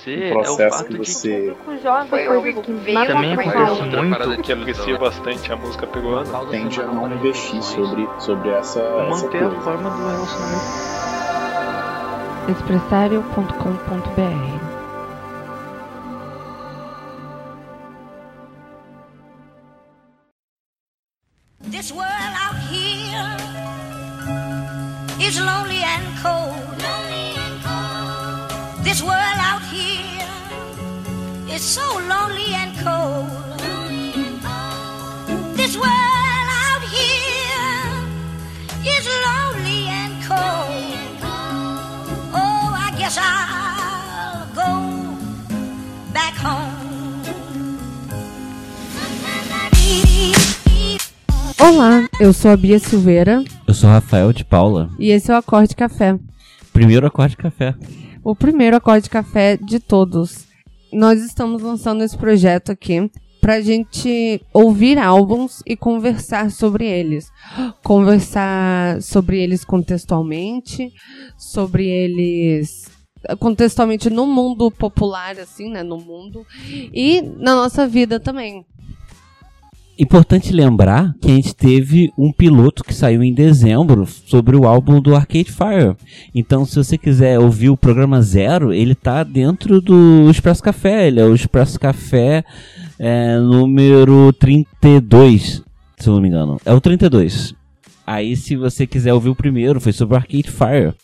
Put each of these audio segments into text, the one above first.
acontecer um é o processo fato que de você o que Também acontece muito. parada que aprecia bastante a música peruana. tende a não investir sobre, sobre essa, essa manter a coisa. forma do relacionamento. expressario.com.br eu sou a Bia Silveira Eu sou Rafael de Paula. e esse é o Acorde Café, Primeiro acorde café. o primeiro acorde café de todos. Nós estamos lançando esse projeto aqui pra gente ouvir álbuns e conversar sobre eles. Conversar sobre eles contextualmente, sobre eles contextualmente no mundo popular assim, né, no mundo e na nossa vida também. Importante lembrar que a gente teve um piloto que saiu em dezembro sobre o álbum do Arcade Fire. Então, se você quiser ouvir o programa zero, ele tá dentro do Expresso Café. Ele é o Expresso Café é, número 32, se eu não me engano. É o 32. Aí, se você quiser ouvir o primeiro, foi sobre o Arcade Fire.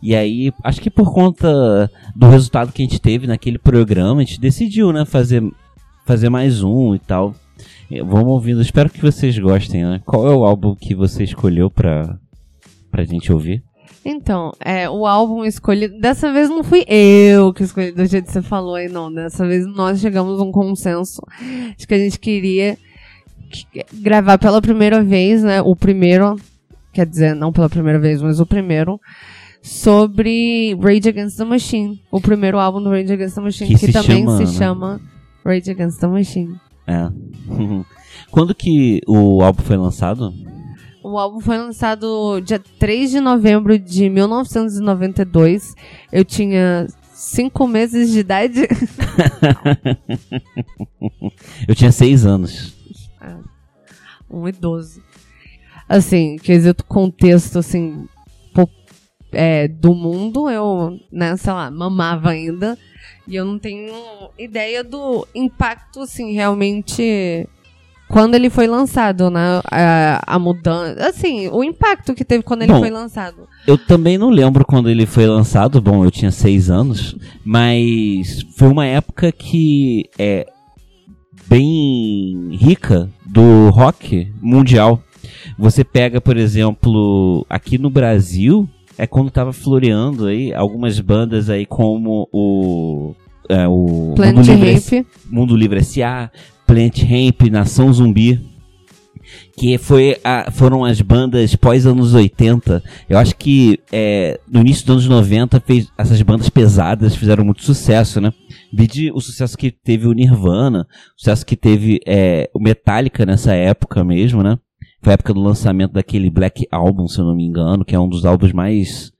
E aí, acho que por conta do resultado que a gente teve naquele programa, a gente decidiu, né, fazer, fazer mais um e tal. Vamos ouvindo, espero que vocês gostem, né? Qual é o álbum que você escolheu pra, pra gente ouvir? Então, é, o álbum escolhido. Dessa vez não fui eu que escolhi do jeito que você falou aí, não. Dessa vez nós chegamos a um consenso de que a gente queria que- gravar pela primeira vez, né? O primeiro, quer dizer, não pela primeira vez, mas o primeiro, sobre Rage Against the Machine. O primeiro álbum do Rage Against the Machine, Que que, se também chama, se né? chama Rage Against the Machine. É. Quando que o álbum foi lançado? O álbum foi lançado dia 3 de novembro de 1992. Eu tinha cinco meses de idade. Eu tinha seis anos. um idoso. Assim, quesito contexto, assim, é, do mundo, eu, né, sei lá, mamava ainda. E eu não tenho ideia do impacto, assim, realmente. Quando ele foi lançado, né? A, a mudança. Assim, o impacto que teve quando ele Bom, foi lançado. Eu também não lembro quando ele foi lançado. Bom, eu tinha seis anos, mas foi uma época que é bem rica do rock mundial. Você pega, por exemplo, aqui no Brasil, é quando tava floreando aí algumas bandas aí como o é, o Planet Mundo Livre Ramp. Mundo Livre S.A., Plant Ramp, Nação Zumbi. Que foi a- foram as bandas pós anos 80. Eu acho que é, no início dos anos 90 fez, essas bandas pesadas fizeram muito sucesso, né? Vide o sucesso que teve o Nirvana, o sucesso que teve é, o Metallica nessa época mesmo, né? Foi a época do lançamento daquele Black Album, se eu não me engano, que é um dos álbuns mais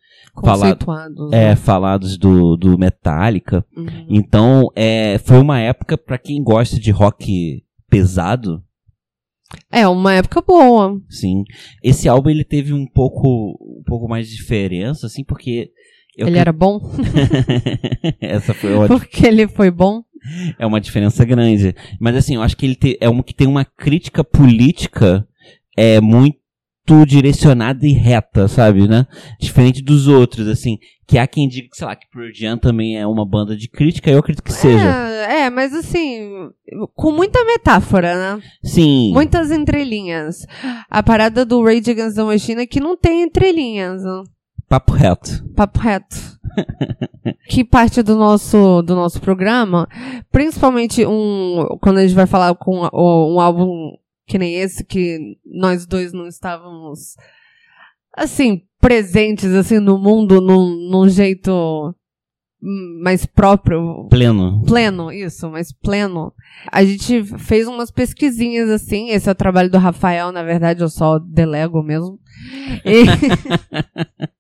falado, Conceituados. é, né? falados do, do Metallica. Uhum. Então, é, foi uma época pra quem gosta de rock pesado, É, uma época boa. sim. Esse álbum ele teve um pouco, um pouco mais de diferença, assim, porque eu ele cre- era bom? essa foi uma, Porque ele foi bom? é uma diferença grande. Mas assim, eu acho que ele te- é um que tem uma crítica política é muito direcionada e reta, sabe, né? Diferente dos outros, assim, que há quem diga que, sei lá, que Pearl Jam também é uma banda de crítica, eu acredito que seja. É, é, mas assim, com muita metáfora, né? Sim. Muitas entrelinhas. A parada do Rage Against the Machine é que não tem entrelinhas, né? Papo reto. Papo reto. que parte do nosso, do nosso programa, principalmente um, quando a gente vai falar com um álbum que nem esse, que nós dois não estávamos, assim, presentes, assim, no mundo, num, num jeito mais próprio, Pleno. pleno, isso, mais pleno. A gente fez umas pesquisinhas assim, esse é o trabalho do Rafael, na verdade eu só delego mesmo. E,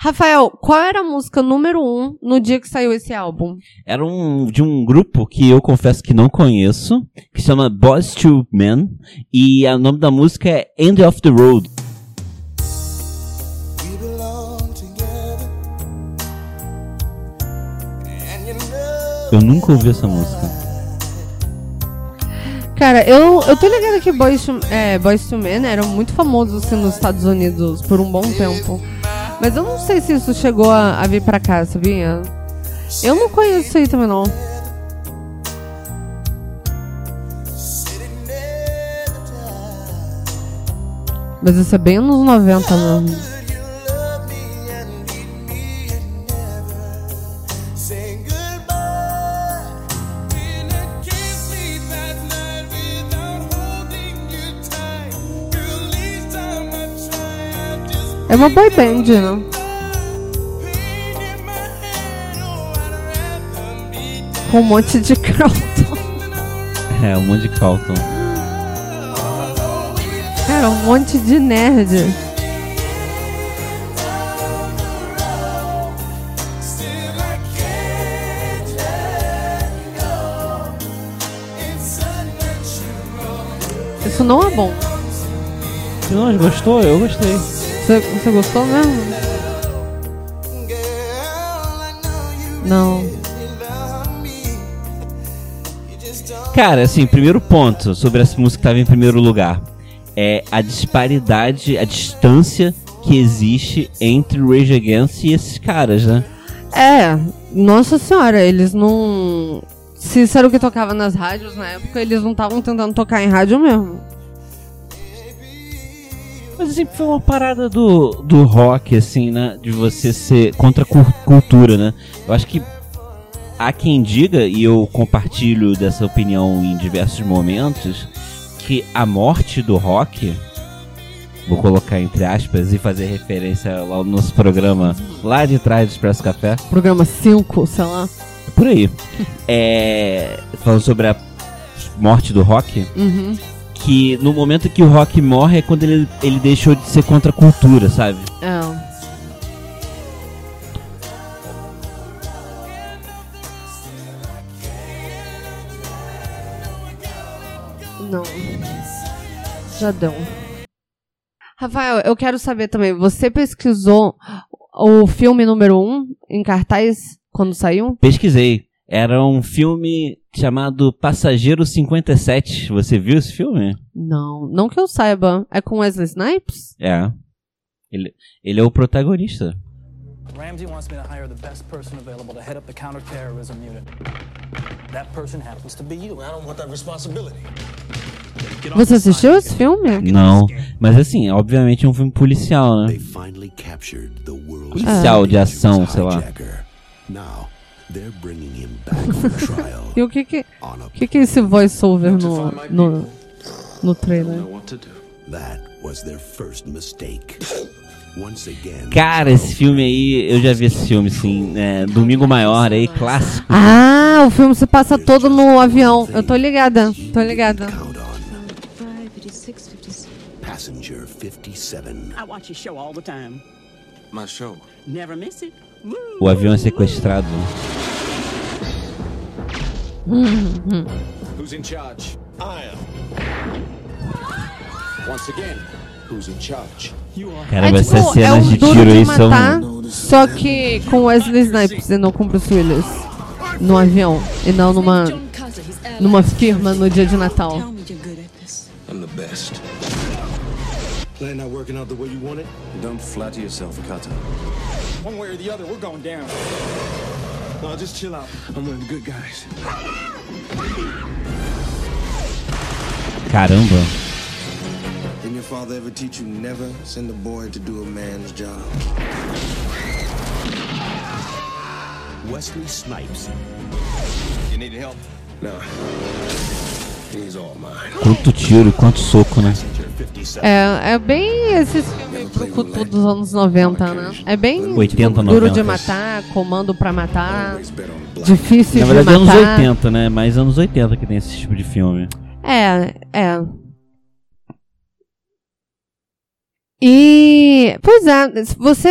Rafael, qual era a música número um no dia que saiu esse álbum? Era um de um grupo que eu confesso que não conheço, que chama Boys to Men, e o nome da música é End of the Road. Eu nunca ouvi essa música. Cara, eu, eu tô ligada que Boys to, é, Boys to Men eram muito famosos assim, nos Estados Unidos por um bom tempo. Mas eu não sei se isso chegou a, a vir pra cá, sabia? Eu não conheço isso aí também, não. Mas isso é bem anos 90 mesmo. Uma boy band, né? Com um monte de Carlton. É, um monte de Carlton. Cara, um monte de nerd. Isso não é bom. Não, gostou? Eu gostei. Você, você gostou mesmo? Não. Cara, assim, primeiro ponto sobre essa música que tava em primeiro lugar é a disparidade, a distância que existe entre o Rage Against e esses caras, né? É, nossa senhora, eles não. Se isso era o que tocava nas rádios na época, eles não estavam tentando tocar em rádio mesmo. Mas sempre foi uma parada do, do rock, assim, né? De você ser contra a cul- cultura, né? Eu acho que há quem diga, e eu compartilho dessa opinião em diversos momentos, que a morte do rock, vou colocar entre aspas e fazer referência no nosso programa lá de trás do Expresso Café, Programa 5, sei lá. por aí, é, falando sobre a morte do rock, Uhum. Que no momento que o rock morre é quando ele, ele deixou de ser contra a cultura, sabe? É. Não. Já deu. Rafael, eu quero saber também, você pesquisou o filme número 1 um em cartaz quando saiu? Pesquisei. Era um filme chamado Passageiro 57. Você viu esse filme? Não, não que eu saiba. É com Wesley Snipes? É. Ele, ele é o protagonista. Ramsey wants me to hire the best person available to head up the counterterrorism unit. That person happens to be you. I don't want that responsibility. Você assistiu esse filme? Não. Mas assim, obviamente é um filme policial, né? Policial de ação, sei lá. Now, they're bringing him back for trial E o que que, que, que é esse voiceover no, no, no trailer? that was their first mistake. Once again, Cara, esse filme aí, eu já vi esse filme, sim. É, Domingo Maior aí, clássico. Ah, o filme se passa todo no avião. Eu tô ligada, tô ligada. count on 56, 57. passenger 57. I watch your show all the time. My show. Never miss it. O avião é sequestrado. Who's in charge? I am. Once again, who's in charge? Caramba, é essas tipo, é cenas um de tiro aí são. só que com Wesley Snipes e não com Bruce Willis. No avião, e não numa, numa firma no dia de Natal. I'm the best. Plan not working out the way you want it? Don't flatter yourself, Kata. One way or the other, we're going down. No, just chill out. I'm one of the good guys. Caramba. Didn't your father ever teach you never send a boy to do a man's job? Wesley Snipes. You need help? No. Quanto tiro, quanto soco, né? Passenger 57. É, é bem esses filmes brucutu dos anos 90, né? É bem 80, tipo, duro 90. de matar, comando pra matar, Always bet on black. difícil Na verdade, de anos matar. 80, né? Mais anos 80 que tem esse tipo de filme. É, é. E, pois é, você,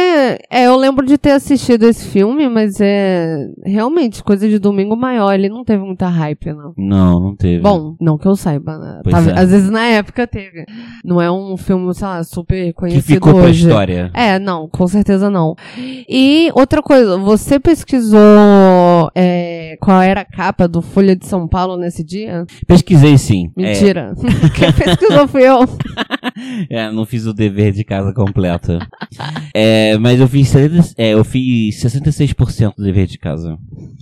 é, eu lembro de ter assistido esse filme, mas é realmente coisa de domingo maior, ele não teve muita hype, não. Não, não teve. Bom, não que eu saiba, né? Tava- é. Às vezes na época teve. Não é um filme, sei lá, super que conhecido ficou pra hoje. história. É, não, com certeza não. E outra coisa, você pesquisou é, qual era a capa do Folha de São Paulo nesse dia? Pesquisei sim. É, Mentira. Quem pesquisou fui eu. É, não fiz o dever de casa completo. é, mas eu fiz, 70 é, eu fiz 66% do dever de casa.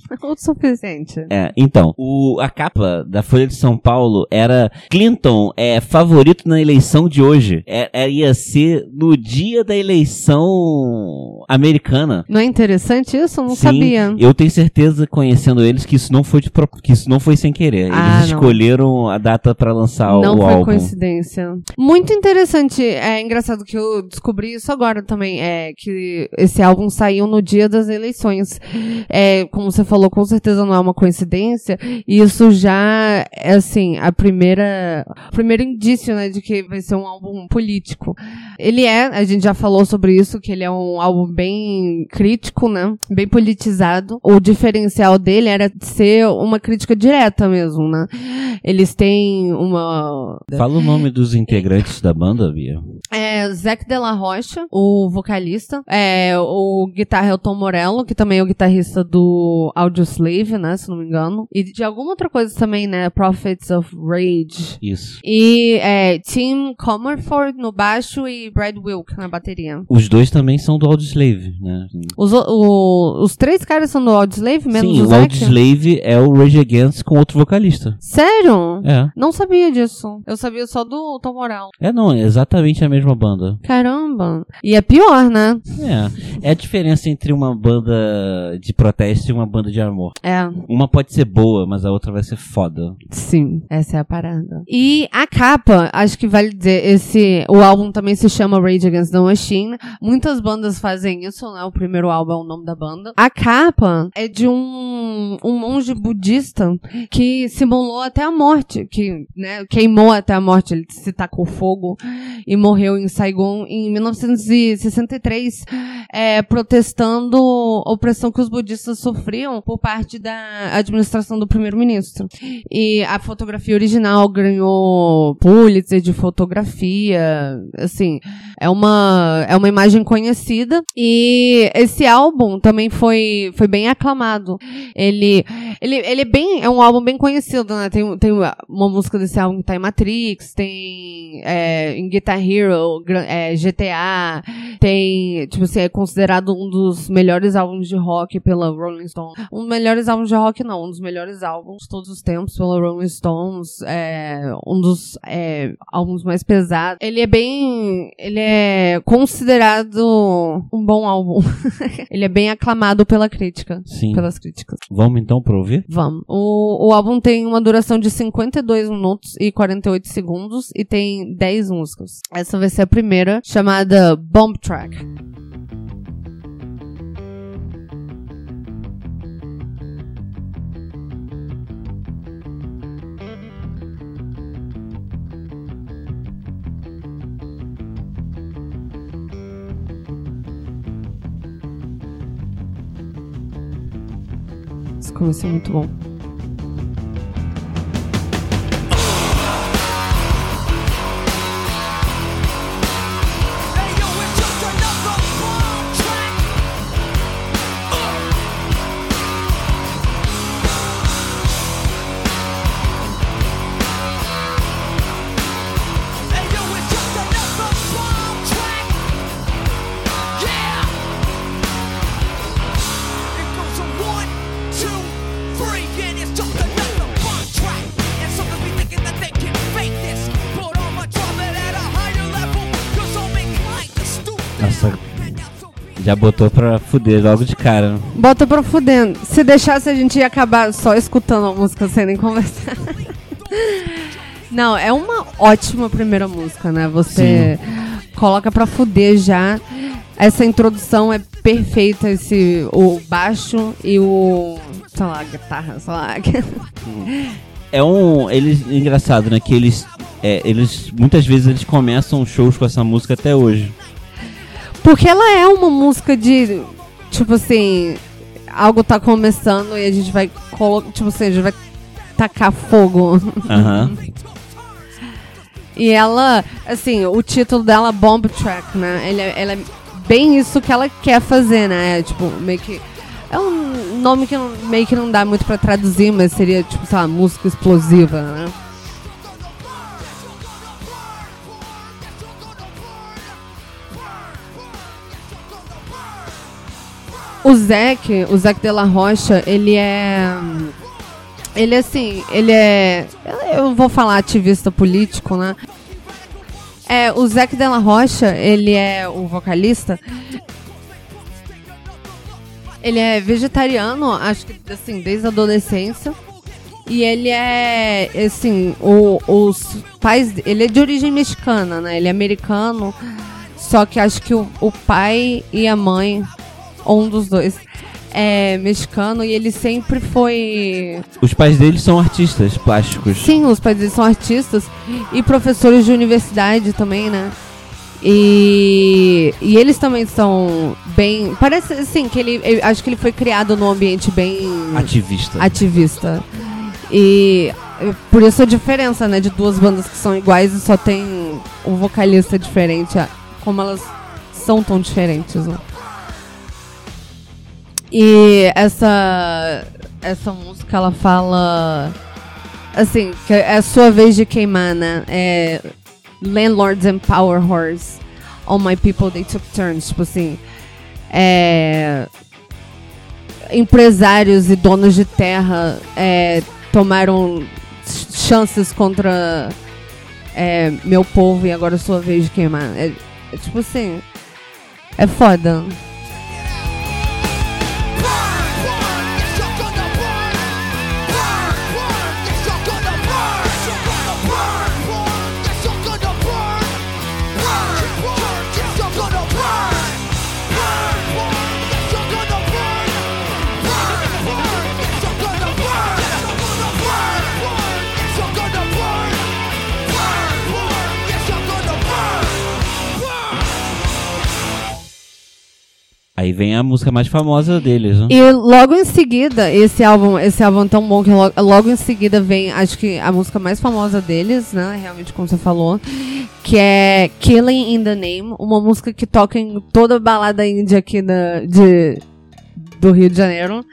o suficiente. É, então, o, a capa da Folha de São Paulo era Clinton é favorito na eleição de hoje. É, é, ia ser no dia da eleição americana. Não é interessante isso? Não Sim, sabia. Eu tenho certeza, conhecendo eles, que isso não foi de que isso não foi sem querer. Ah, Eles não. escolheram a data pra lançar Não o foi álbum. coincidência. Muito interessante. É engraçado que eu descobri isso agora também. É que esse álbum saiu no dia das eleições. É, como você falou, com certeza não é uma coincidência. E isso já é assim, a primeira. Primeiro indício, né, de que vai ser um álbum político. Ele é, a gente já falou sobre isso, que ele é um álbum bem crítico, né? Bem politizado. O diferencial dele era ser uma crítica direta mesmo, né? Eles têm uma. Fala o nome dos integrantes da banda, Bia. É, Zac de la Rocha, o vocalista. É, o guitarra é o Tom Morello, que também é o guitarrista do Audioslave, né? Se não me engano. E de alguma outra coisa também, né? Prophets of Rage. Isso. E é, Tim Comerford no baixo e Brad Wilk na bateria. Os dois também são do Audioslave, né? Os, o- os três caras são do Audioslave, menos Sim, o? Audioslave é o Rage Against com outro vocalista. Sério? É. Não sabia disso. Eu sabia só do Tom Morello. É, não, é exatamente a mesma banda. Caramba. E é pior, né? É. É a diferença entre uma banda de protesto e uma banda de amor. É. Uma pode ser boa, mas a outra vai ser foda. Sim, essa é a parada. E a capa, acho que vale dizer, esse, o álbum também se chama Rage Against the Machine. Muitas bandas fazem isso, né? O primeiro álbum é o nome da banda. A capa é de um, um monge budista que simulou até a morte, que, né, queimou até a morte, ele se tacou fogo e morreu em Saigon em 1963, é, protestando a opressão que os budistas sofriam por parte da administração do primeiro-ministro. E a fotografia original ganhou Pulitzer de fotografia, assim, é uma, é uma imagem conhecida. E esse álbum também foi, foi bem aclamado. Ele, ele, ele é bem, é um álbum bem conhecido, né? Tem, tem uma música desse álbum que tá em Matrix, tem é, em Guitar Hero, é, GTA, tem, tipo assim, é considerado um dos melhores álbuns de rock pela Rolling Stone. Um dos melhores álbuns de rock, não, um dos melhores álbuns de todos os tempos pela Rolling Stones, é, um dos é, álbuns mais pesados. Ele é bem, ele é considerado um bom álbum. ele é bem aclamado pela crítica, Sim. pelas críticas. Vamos então pra ouvir? Vamos. O, o álbum tem uma duração de 52 minutos e 48 segundos e tem 10 músicas. Essa vai ser a primeira, chamada Bomb Track. É muito bom. Já botou pra fuder logo de cara. Bota pra fudendo. Se deixasse, a gente ia acabar só escutando a música sem nem conversar. Não, é uma ótima primeira música, né? Você coloca pra fuder já. Essa introdução é perfeita, esse, o baixo e o. sei lá, a guitarra, sei lá. É um. Eles. Engraçado, né? Que eles é, eles muitas vezes eles começam shows com essa música até hoje. Porque ela é uma música de. Tipo assim. Algo tá começando e a gente vai colocar. Tipo assim, a gente vai tacar fogo. Aham. E ela, assim, o título dela, Bomb Track, né? Ela, ela é bem isso que ela quer fazer, né? É, tipo, meio que. É um nome que não- meio que não dá muito pra traduzir, mas seria, tipo, sei lá, música explosiva, né? O Zac, o Zac de la Rocha, ele é. Ele assim, ele é. Eu vou falar ativista político, né? É, o Zac de la Rocha, ele é o vocalista. Ele é vegetariano, acho que assim, desde a adolescência. E ele é, assim, o- os pais. Ele é de origem mexicana, né? Ele é americano. Só que acho que o, o pai e a mãe, ou um dos dois, é mexicano e ele sempre foi. Os pais deles são artistas plásticos. Sim, os pais deles são artistas e professores de universidade também, né? E, e eles também são bem. Parece assim que ele. eu acho que ele foi criado num ambiente bem Ativista. ativista. E por isso a diferença, né, de duas bandas que são iguais e só tem um vocalista diferente, como elas são tão diferentes, né? E essa essa música ela fala assim, que é a sua vez de queimar, né? É landlords and power whores. All my people they took turns, tipo assim, é empresários e donos de terra é, tomaram ch- chances contra é, meu povo e agora é sua vez de queimar. É, é tipo assim. É foda. Aí vem a música mais famosa deles, né? E logo em seguida, esse álbum, esse álbum é tão bom que logo, logo em seguida vem, acho que a música mais famosa deles, né? Realmente, como você falou, que é Killing in the Name, uma música que toca em toda balada índia aqui da, de, do Rio de Janeiro.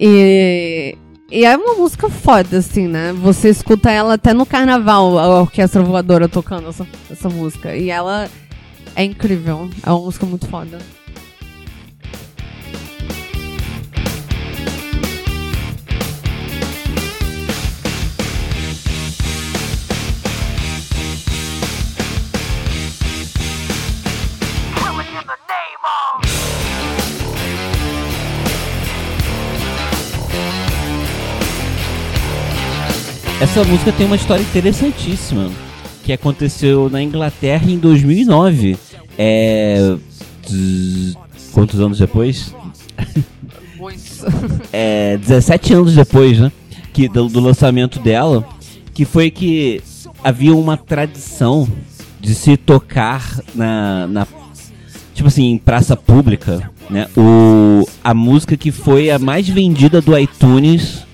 E, e é uma música foda, assim, né? Você escuta ela até no carnaval, a orquestra voadora tocando essa, essa música. E ela é incrível, é uma música muito foda. Essa música tem uma história interessantíssima que aconteceu na Inglaterra em 2009. É. Quantos anos depois? é, 17 anos depois, né? Que, do, do lançamento dela. Que foi que havia uma tradição de se tocar na, na tipo assim, em praça pública, né? O, a música que foi a mais vendida do iTunes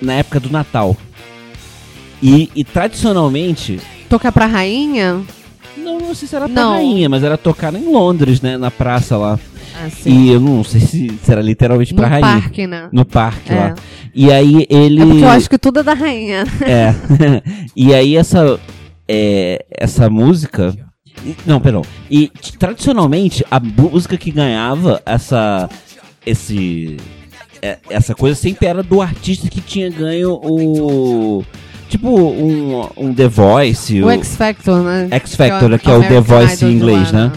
na época do Natal. E, e tradicionalmente, Tocar pra rainha? não, não sei se era pra Não. rainha, mas era tocar em Londres, né? Na praça lá. Assim. E eu não sei se, se era literalmente No pra rainha. parque, né? No parque É. lá. E aí ele. É porque eu acho que tudo é da rainha. É. e aí essa é, essa música não, perdão. E tradicionalmente a música que ganhava essa esse é, essa coisa sempre era do artista que tinha ganho o tipo um, um The Voice, O X Factor, né? X Factor, que é o The Voice em inglês, né?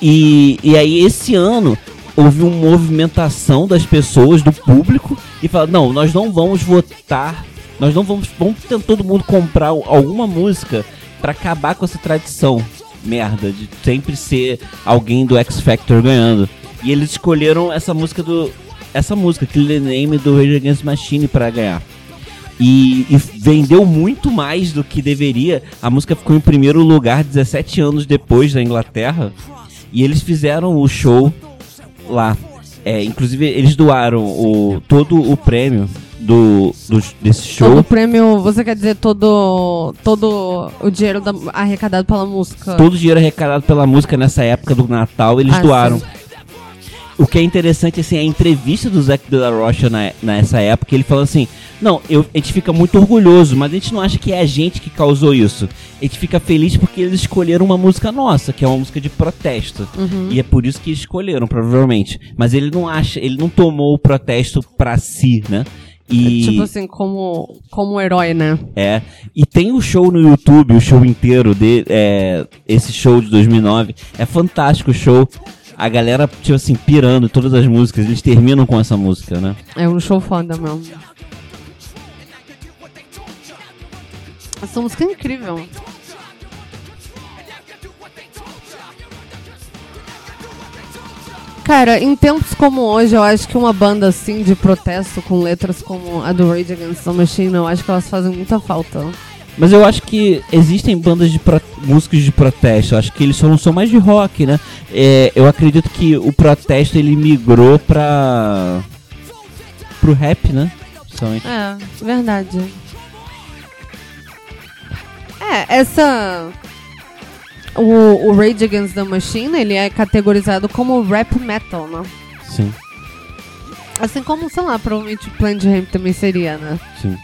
E, e aí esse ano houve uma movimentação das pessoas, do público, e falaram, não, nós não vamos votar, nós não vamos, vamos ter todo mundo comprar alguma música pra acabar com essa tradição merda de sempre ser alguém do X Factor ganhando. E eles escolheram essa música do essa música, Kill the Name do Rage Against Machine pra ganhar. E, e vendeu muito mais do que deveria. A música ficou em primeiro lugar 17 anos depois na Inglaterra. E eles fizeram o show lá. É, inclusive, eles doaram o, todo o prêmio do, do- desse show. Todo o prêmio, você quer dizer todo, todo o dinheiro da- arrecadado pela música? Todo o dinheiro arrecadado pela música nessa época do Natal, eles Ah, doaram. sim. O que é interessante, assim, a entrevista do Zac de la Rocha na, nessa época, ele falou assim, não, eu, a gente fica muito orgulhoso, mas a gente não acha que é a gente que causou isso. A gente fica feliz porque eles escolheram uma música nossa, que é uma música de protesto. Uhum. E é por isso que escolheram, provavelmente. Mas ele não acha, ele não tomou o protesto pra si, né? E... Tipo assim, como, como herói, né? É. E tem o show no YouTube, o show inteiro de é, esse show de 2009. É fantástico o show. A galera, tipo assim, pirando todas as músicas. Eles terminam com essa música, né? É um show foda mesmo. Essa música é incrível. Cara, em tempos como hoje, eu acho que uma banda assim de protesto com letras como a do Rage Against the Machine, eu acho que elas fazem muita falta. Mas eu acho que existem bandas de pro- músicos de protesto. Eu acho que eles só não são mais de rock, né? É, eu acredito que o protesto ele migrou pra. pro rap, né? Principalmente. É, verdade. É, essa. O, o Rage Against the Machine, ele é categorizado como rap metal, né? Sim, Assim como, sei lá, provavelmente o Plan de Ramp também seria, né? sim.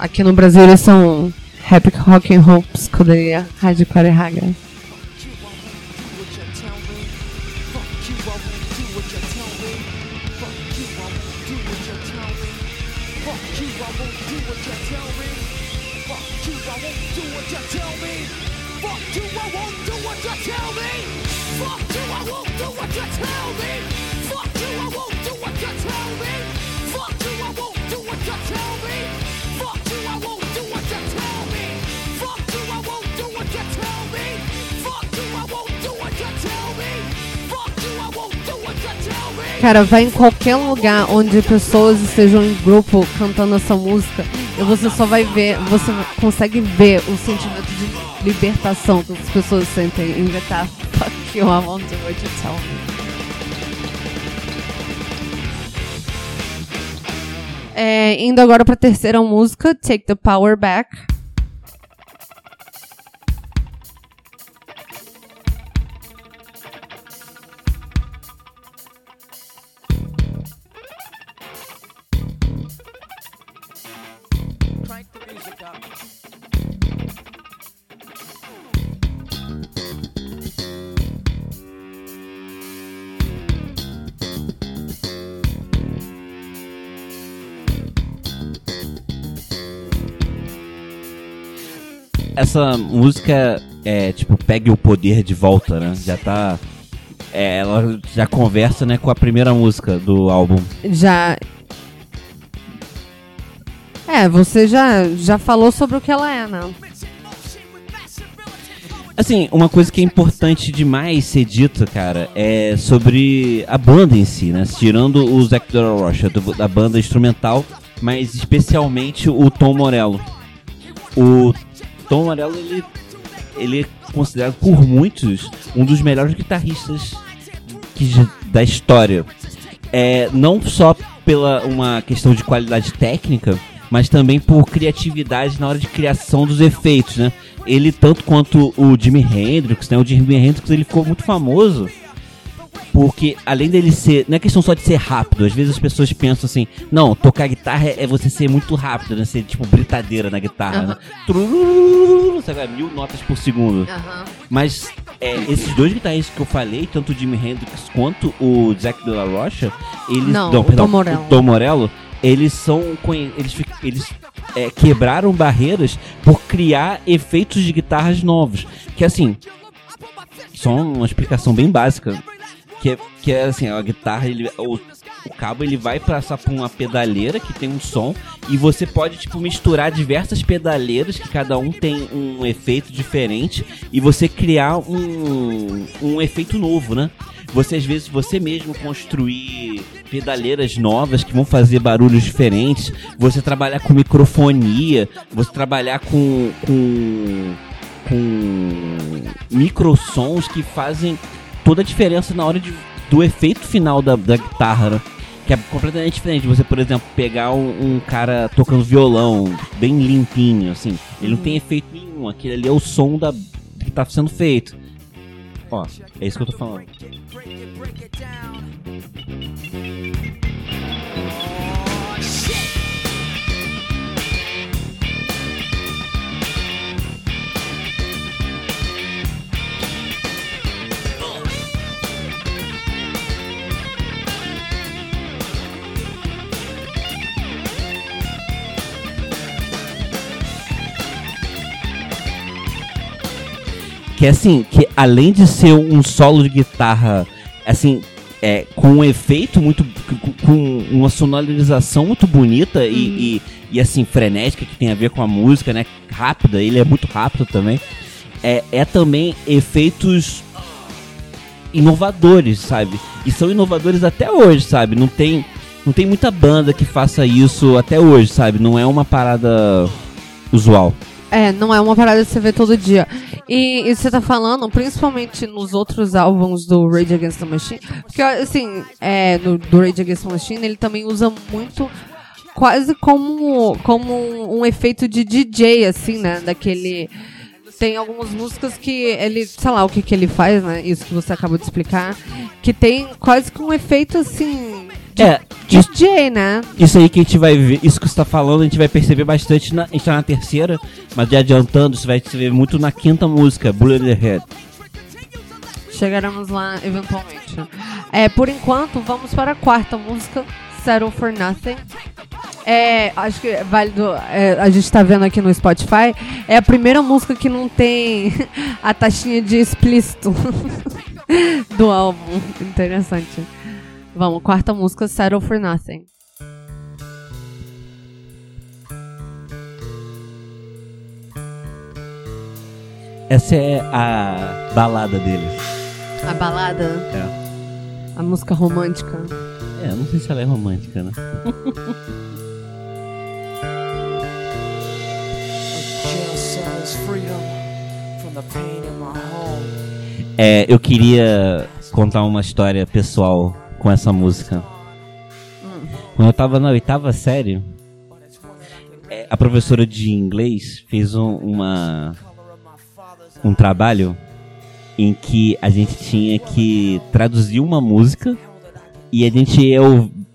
Aqui no Brasil eles são Rap Rock and Roll Escuderia Hardcore e Cara, vai em qualquer lugar onde pessoas estejam em grupo cantando essa música e você só vai ver, você consegue ver o sentimento de libertação que as pessoas sentem em gritar Fuck you, I won't do what you tell me. É, indo agora pra terceira música, Take the Power Back. Essa música é tipo, pegue o poder de volta, né? Já tá. é, ela já conversa né, com a primeira música do álbum. Já. É, você já, já falou sobre o que ela é, né? Assim, uma coisa que é importante demais ser dita, cara, é sobre a banda em si, né? Tirando o Zac de la Rocha, da banda instrumental, mas especialmente o Tom Morello. O Tom Morello, ele, ele é considerado por muitos um dos melhores guitarristas que da história. É, não só pela uma questão de qualidade técnica, mas também por criatividade na hora de criação dos efeitos, né? Ele, tanto quanto o Jimi Hendrix, né? O Jimi Hendrix, ele ficou muito famoso porque, além dele ser... Não é questão só de ser rápido. Às vezes as pessoas pensam assim... Não, tocar guitarra é você ser muito rápido, né? Ser, tipo, britadeira na guitarra, né? Trulululu, sabe? Mil notas por segundo. Mas é, esses dois guitarristas que eu falei, tanto o Jimi Hendrix quanto o Zac de la Rocha, eles. Não, o perdão, Tom Morello. o Tom Morello, eles são. Eles, eles é, quebraram barreiras por criar efeitos de guitarras novos. Que assim. Só uma explicação bem básica. Que é, que é assim, a guitarra, ele, o- O cabo ele vai passar por uma pedaleira que tem um som e você pode tipo misturar diversas pedaleiras que cada um tem um efeito diferente e você criar um, um efeito novo, né? Você às vezes você mesmo construir pedaleiras novas que vão fazer barulhos diferentes, você trabalhar com microfonia, você trabalhar com com com microsons que fazem toda a diferença na hora de, do efeito final da, da guitarra, né? Que é completamente diferente. Você, por exemplo, pegar um, um cara tocando violão bem limpinho, assim. Ele não tem efeito nenhum. Aquele ali é o som da, que tá sendo feito. Ó, é isso que eu tô falando. Que é assim, que além de ser um solo de guitarra, assim, é, com um efeito muito, com, uma sonorização muito bonita e, e, e, assim, frenética, que tem a ver com a música, né, rápida, ele é muito rápido também, é, é também efeitos inovadores, sabe? E são inovadores até hoje, sabe? Não tem, não tem muita banda que faça isso até hoje, sabe? Não é uma parada usual. É, não é uma parada que você vê todo dia. E, e você tá falando, principalmente nos outros álbuns do Rage Against the Machine, porque, assim, é, do, do Rage Against the Machine, ele também usa muito, quase como, como um, um efeito de DJ, assim, né, daquele... Tem algumas músicas que ele, sei lá o que que ele faz, né, isso que você acabou de explicar, que tem quase que um efeito, assim, É, DJ, né? Isso aí que a gente vai ver, isso que você tá falando, a gente vai perceber bastante. Na, a gente tá na terceira, mas já adiantando, você vai ver muito na quinta música, Bullet the Head. Chegaremos lá eventualmente. É, por enquanto, vamos para a quarta música, Settle for Nothing. É, acho que é válido. é, a gente tá vendo aqui no Spotify. É a primeira música que não tem a taxinha de explícito do álbum. Interessante. Vamos, quarta música, Settle for Nothing. Essa é a balada deles. A balada, É. a música romântica. É, não sei se ela é romântica, né? É, eu queria contar uma história pessoal com essa música. Quando eu tava na oitava série, é, a professora de inglês fez um, uma um trabalho em que a gente tinha que traduzir uma música e a gente ia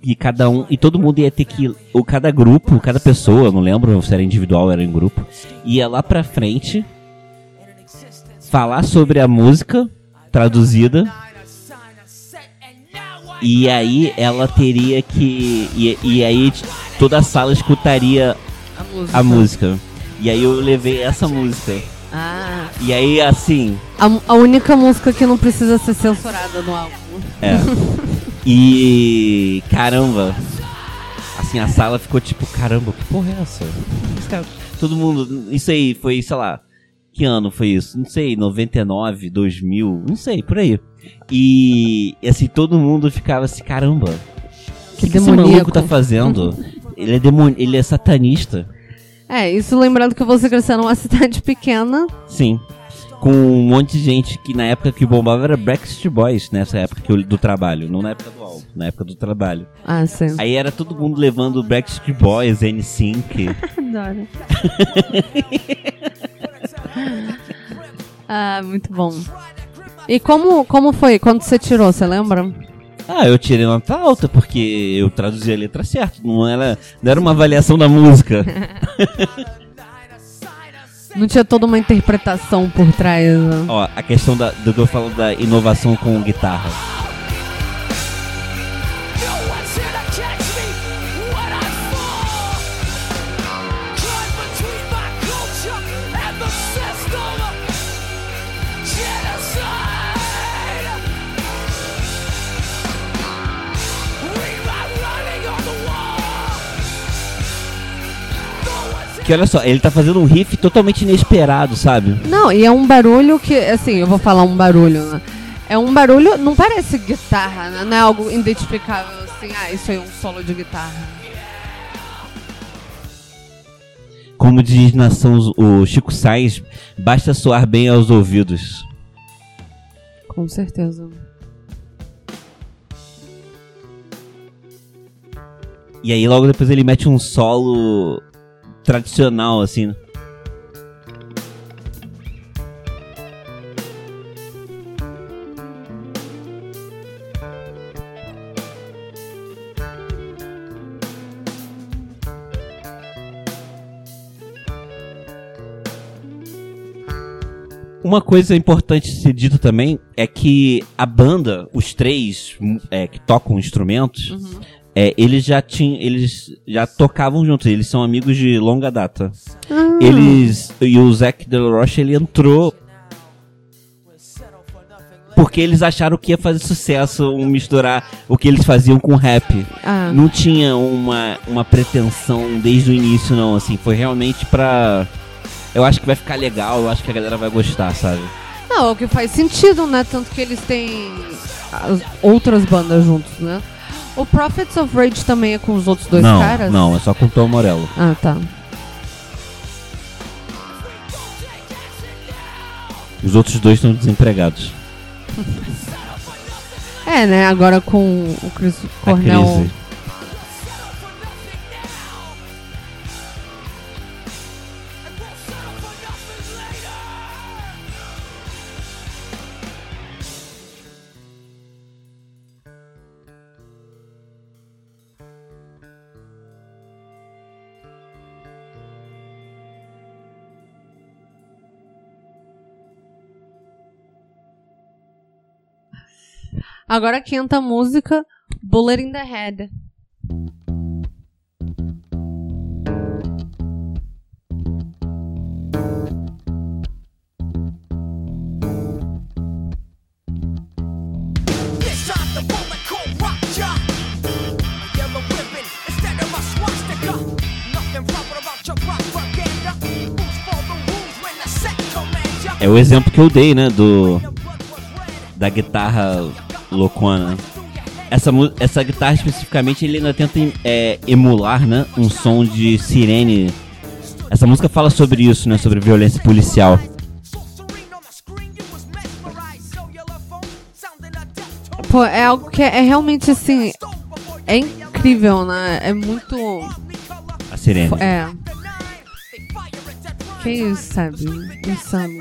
e cada um e todo mundo ia ter que ou cada grupo, cada pessoa, não lembro se era individual ou era em grupo, ia lá pra frente falar sobre a música traduzida e aí ela teria que e, e aí toda a sala escutaria A música. a música e aí eu levei essa música Ah, e aí assim a, a única música que não precisa ser censurada no álbum. É. E caramba. Assim, a sala ficou tipo, caramba, que porra é essa? Todo mundo. Isso aí foi, sei lá. Que ano foi isso? Não sei, 99, 2000, não sei, por aí. E assim, todo mundo ficava assim, caramba. O que, que esse demoníaco. maluco tá fazendo? ele, é demon... ele é satanista. É, isso lembrando que você cresceu numa cidade pequena. Sim. Com um monte de gente que na época que bombava era Backstreet Boys, nessa época que eu, do trabalho. Não na época do álbum, na época do trabalho. Ah, sim. Aí era todo mundo levando Backstreet Boys, N5. Adoro. ah, muito bom. E como, como foi? Quando você tirou, você lembra? ah, eu tirei nota alta porque eu traduzi a letra certa. Não era, não era uma avaliação da música. Não tinha toda uma interpretação por trás. né? Ó, a questão da, do que eu falo da inovação com guitarra. Que olha só, ele tá fazendo um riff totalmente inesperado, sabe? Não, e é um barulho que, assim, eu vou falar um barulho, né? É um barulho, não parece guitarra, né? Não é algo identificável, assim, ah, isso aí é um solo de guitarra. Como diz nação o Chico Sainz, basta soar bem aos ouvidos. Com certeza. E aí logo depois ele mete um solo tradicional, assim, né? Uma coisa importante ser dito também é que a banda, os três é, que tocam instrumentos, é, eles já tinham, eles já tocavam juntos, eles são amigos de longa data. Ah. Eles e o Zac De Rocha ele entrou porque eles acharam que ia fazer sucesso um misturar o que eles faziam com rap. Ah. Não tinha uma, uma pretensão desde o início não, assim, foi realmente pra eu acho que vai ficar legal, eu acho que a galera vai gostar, sabe? Não, o que faz sentido, né? Tanto que eles têm as outras bandas juntos, né? O Prophets of Rage também é com os outros dois não, caras? não, é só com o Tom Morello. Ah, tá. Os outros dois estão desempregados. É, né? Agora com o Chris Cornell. For the rules when the set commands ya? É o exemplo que eu dei, né, do da guitarra loucona. né? Essa, essa guitarra especificamente ele ainda tenta é, emular, né, um som de sirene. Essa música fala sobre isso, né, sobre violência policial. Pô, é algo que é, é realmente assim. É incrível, né? É muito. A sirene. É. Que isso, sabe? Insano.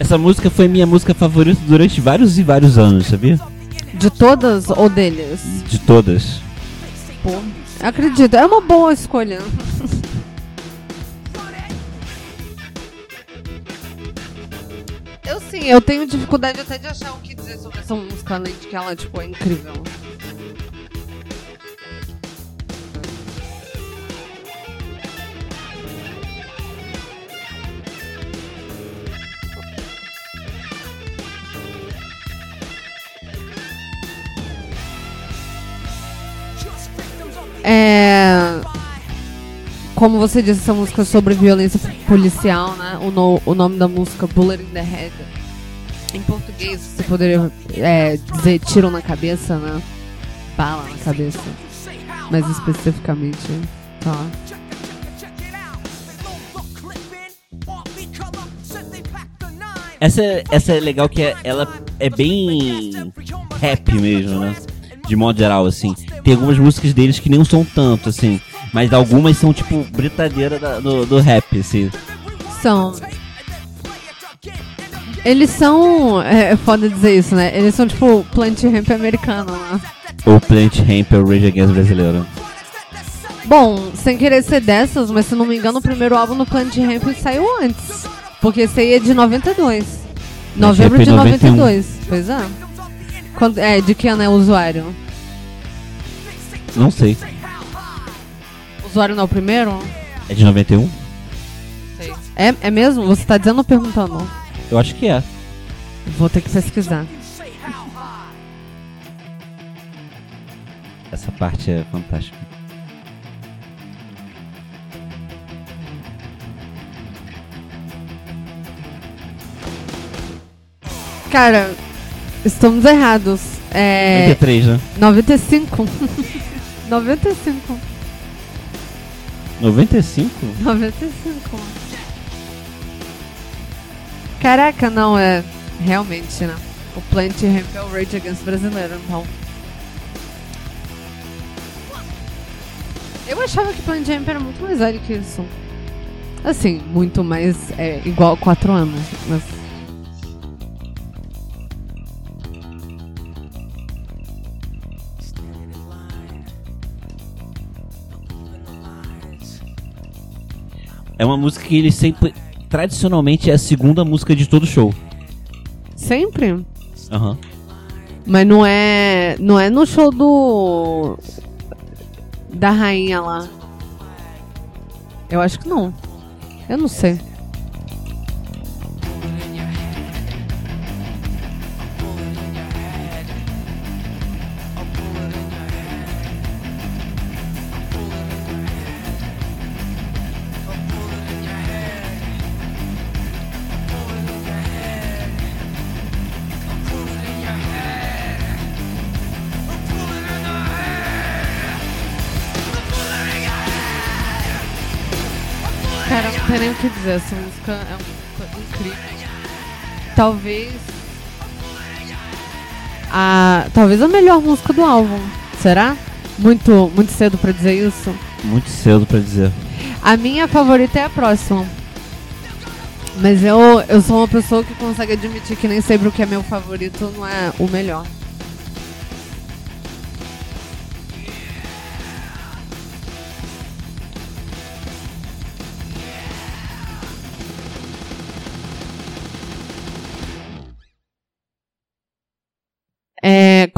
Essa música foi minha música favorita durante vários e vários anos, sabia? De todas ou deles? De todas. Pô, acredito. É uma boa escolha. Eu sim, eu tenho dificuldade até de achar o que dizer sobre essa música, além de que ela, tipo, é incrível. É. Como você disse, essa música é sobre violência policial, né? O, no- o nome da música Bullet in the Head. Em português, você poderia é, dizer tiro na cabeça, né? Bala na cabeça. Mais especificamente. Tá. Essa, essa é legal que é- ela é bem rap mesmo, né? De modo geral, assim. Tem algumas músicas deles que nem são tanto, assim. Mas algumas são, tipo, britadeira da- do, do rap, assim. São. Eles são. É, é foda dizer isso, né? Eles são tipo plant ramp americano, né? O Plant Ramp é o Rage Against brasileiro. Bom, sem querer ser dessas, mas se não me engano, o primeiro álbum do Planet Ramp saiu antes. Porque esse aí é de 92. Novembro é de 91. 92. Pois é. Quando, é, de que ano é o usuário? Não sei. O usuário não é o primeiro? É de 91? Sei. É, é mesmo? Você tá dizendo ou perguntando? Eu acho que é. Vou ter que pesquisar. Essa parte é fantástica. Cara, estamos errados. É. 93, né? 95. 95. 95? 95. Caraca, não, é. Realmente, né? O Plant Ramp é o Rage Against brasileiro, então. Eu achava que Plant Ramp era muito mais velho que isso. Assim, muito mais. É, igual 4 anos. Mas. É uma música que ele sempre. Tradicionalmente é a segunda música de todo show. Sempre? Aham. Mas não é. Não é no show do. Da rainha lá. Eu acho que não. Eu não sei. Tem nem o que dizer. Essa música é uma música incrível. Talvez. A, talvez a melhor música do álbum. Será? Muito, muito cedo pra dizer isso? Muito cedo pra dizer. A minha favorita é a próxima. Mas eu, eu sou uma pessoa que consegue admitir que nem sempre o que é meu favorito não é o melhor.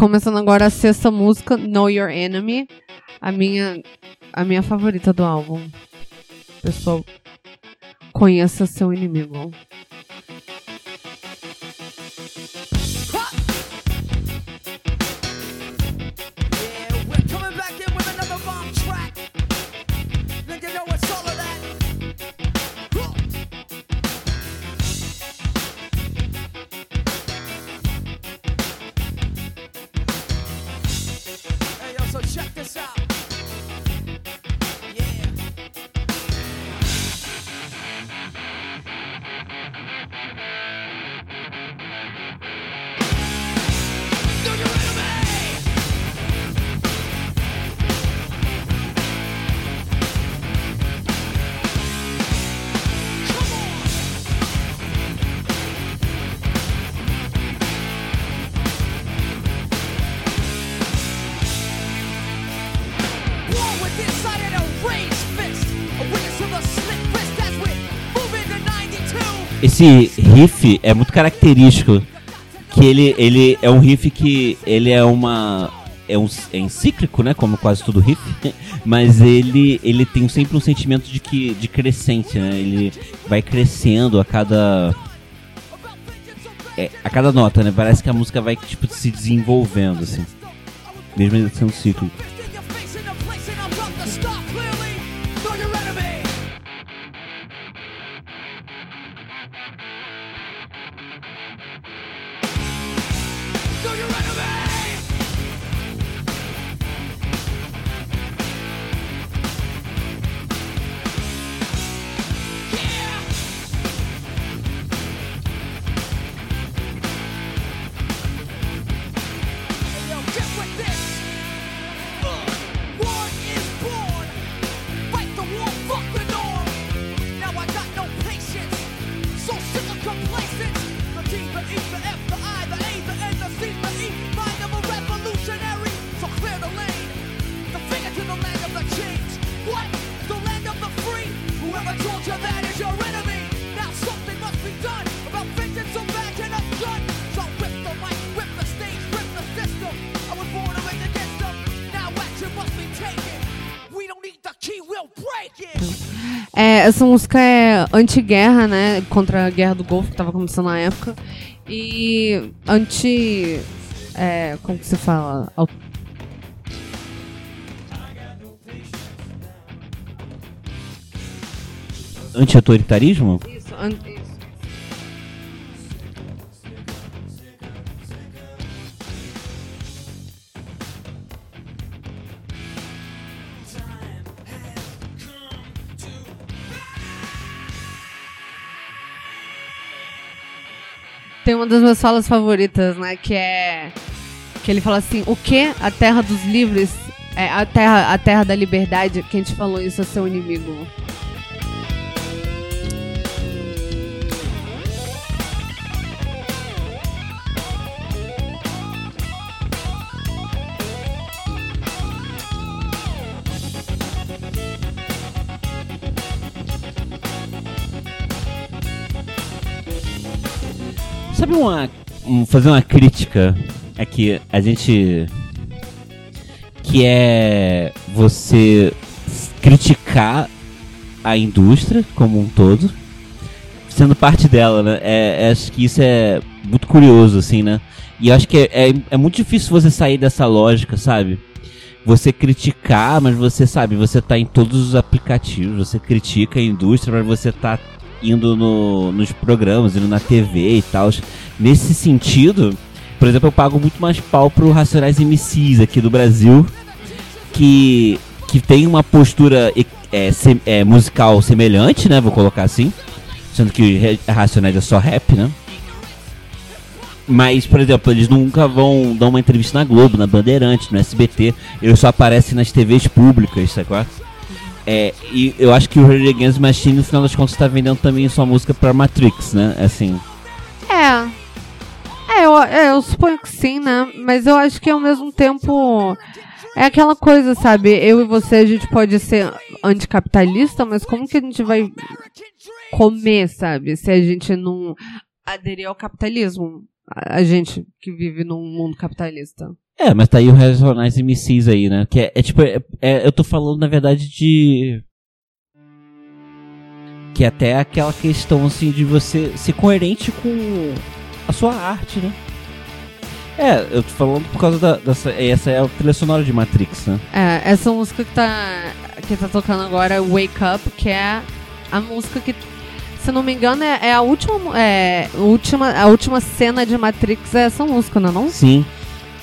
Começando agora a sexta música, Know Your Enemy. A minha, a minha favorita do álbum. Pessoal, conheça seu inimigo. Esse riff é muito característico. Que ele, ele é um riff que ele é uma. É, um, é encíclico, né? Como quase todo riff. Mas ele, ele tem sempre um sentimento de que de crescente, né? Ele vai crescendo a cada. é, a cada nota, né? Parece que a música vai tipo, se desenvolvendo, assim. Mesmo ele sendo cíclico. Música é anti-guerra, né? Contra a guerra do Golfo, que tava começando na época. E anti. É, como que se fala? Au- Anti-autoritarismo? Isso, an- Tem uma das minhas falas favoritas, né? Que é. Que ele fala assim: o que? A terra dos livres? É a terra, a terra da liberdade? Quem te falou isso é seu inimigo. Uma. um- fazer uma crítica aqui, a gente. Que é você criticar a indústria como um todo, sendo parte dela, né? É, é- acho que isso é muito curioso, assim, né? E acho que é, é, é muito difícil você sair dessa lógica, sabe? Você criticar, mas você sabe, você tá em todos os aplicativos, você critica a indústria, mas você tá indo no- nos programas, indo na TV e tal. Nesse sentido, por exemplo, eu pago muito mais pau pro Racionais MCs aqui do Brasil, que, que tem uma postura é, é, musical semelhante, né? Vou colocar assim. Sendo que Racionais é só rap, né? Mas, por exemplo, eles nunca vão dar uma entrevista na Globo, na Bandeirante, no SBT. Eles só aparecem nas TVs públicas, sacou? É, e eu acho que o Rage Against Machine, no final das contas, tá vendendo também sua música pra Matrix, né? Assim. É. É eu, é, eu suponho que sim, né? Mas eu acho que ao mesmo tempo. É aquela coisa, sabe? Eu e você, a gente pode ser anticapitalista, mas como que a gente vai comer, sabe? Se a gente não aderir ao capitalismo. A gente que vive num mundo capitalista. É, mas tá aí o Racionais MCs aí, né? Que é, é tipo, é- é- eu tô falando na verdade de. Que é até aquela questão assim de você ser coerente com a sua arte, né? É, eu tô falando por causa da, dessa. Essa é a trilha sonora de Matrix, né? É, essa música que tá, que tá tocando agora é Wake Up, que é a música que, se não me engano, é, é a última, é, última, a última cena de Matrix é essa música, não é não? Sim.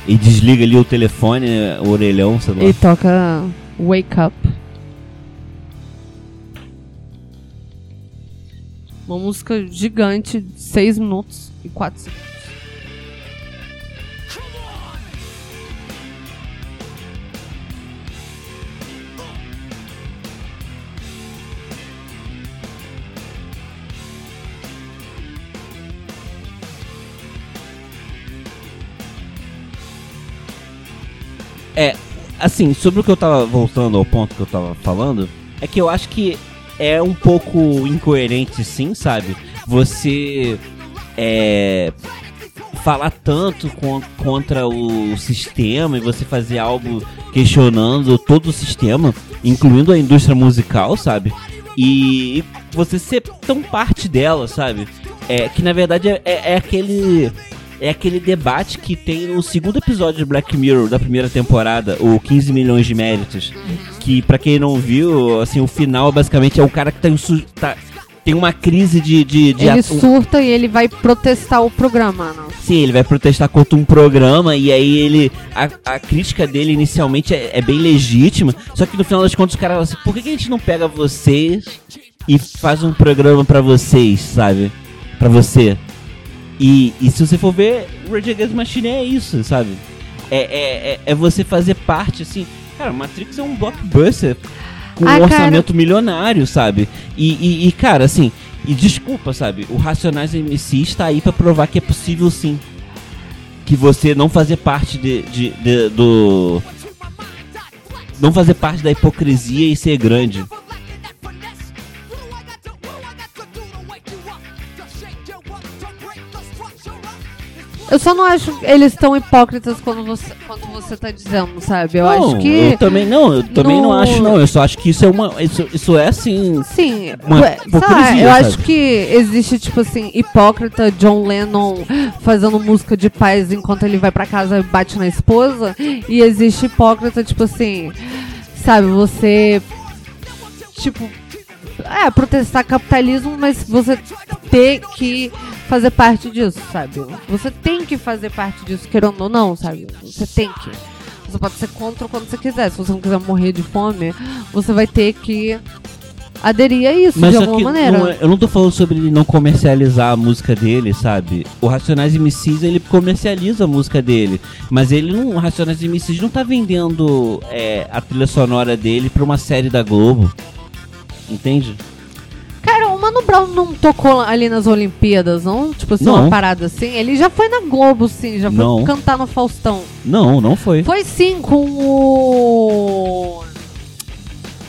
E desliga ali o telefone, o orelhão, sei lá. E toca Wake Up. Uma música gigante, 6 minutos e 4 segundos. É, assim, sobre o que eu tava voltando ao ponto que eu tava falando, é que eu acho que é um pouco incoerente, sim, sabe? Você é, falar tanto con- contra o sistema e você fazer algo questionando todo o sistema, incluindo a indústria musical, sabe? E você ser tão parte dela, sabe? É que na verdade é, é- é aquele é aquele debate que tem no segundo episódio de Black Mirror da primeira temporada, o 15 milhões de méritos, que pra quem não viu, assim, o final basicamente é o cara que tá, tá- tem uma crise de, de, de Ele surta e ele vai protestar o programa, não? Sim, ele vai protestar contra um programa e aí ele. A, a crítica dele inicialmente é, é bem legítima, só que no final das contas o cara fala assim, por que, que a gente não pega vocês e faz um programa pra vocês, sabe? Pra você. E, e se você for ver, Rage Against Machine é isso, sabe? É, é, é, é você fazer parte, assim. Cara, Matrix é um blockbuster com Ah, um cara. orçamento milionário, sabe? E, e, e, cara, assim, e desculpa, sabe? O Racionais MC está aí pra provar que é possível sim. Que você não fazer parte de, de- de- do. Não fazer parte da hipocrisia e ser grande. Eu só não acho eles tão hipócritas quando você, quando você tá dizendo, sabe? Eu não, acho que. eu também não, eu também não no- acho não. Eu só acho que isso é uma isso, isso é assim, Sim, uma eu sabe? acho que existe, tipo assim, hipócrita John Lennon fazendo música de paz enquanto ele vai pra casa e bate na esposa. E existe hipócrita, tipo assim, sabe, você. Tipo. É, protestar capitalismo, mas você ter que fazer parte disso, sabe? Você tem que fazer parte disso, querendo ou não, sabe? Você tem que. Você pode ser contra quando você quiser. Se você não quiser morrer de fome, você vai ter que aderir a isso Mas de alguma maneira. não é- eu não tô falando sobre ele não comercializar a música dele, sabe? O Racionais MCs, ele comercializa a música dele. Mas ele não. O Racionais MCs não tá vendendo é, a trilha sonora dele pra uma série da Globo. Entende? Cara, o Mano Brown não tocou ali nas Olimpíadas, não? Tipo assim, Não. uma parada assim. Ele já foi na Globo, sim, já foi Não. cantar no Faustão. Não, não foi. Foi sim com o.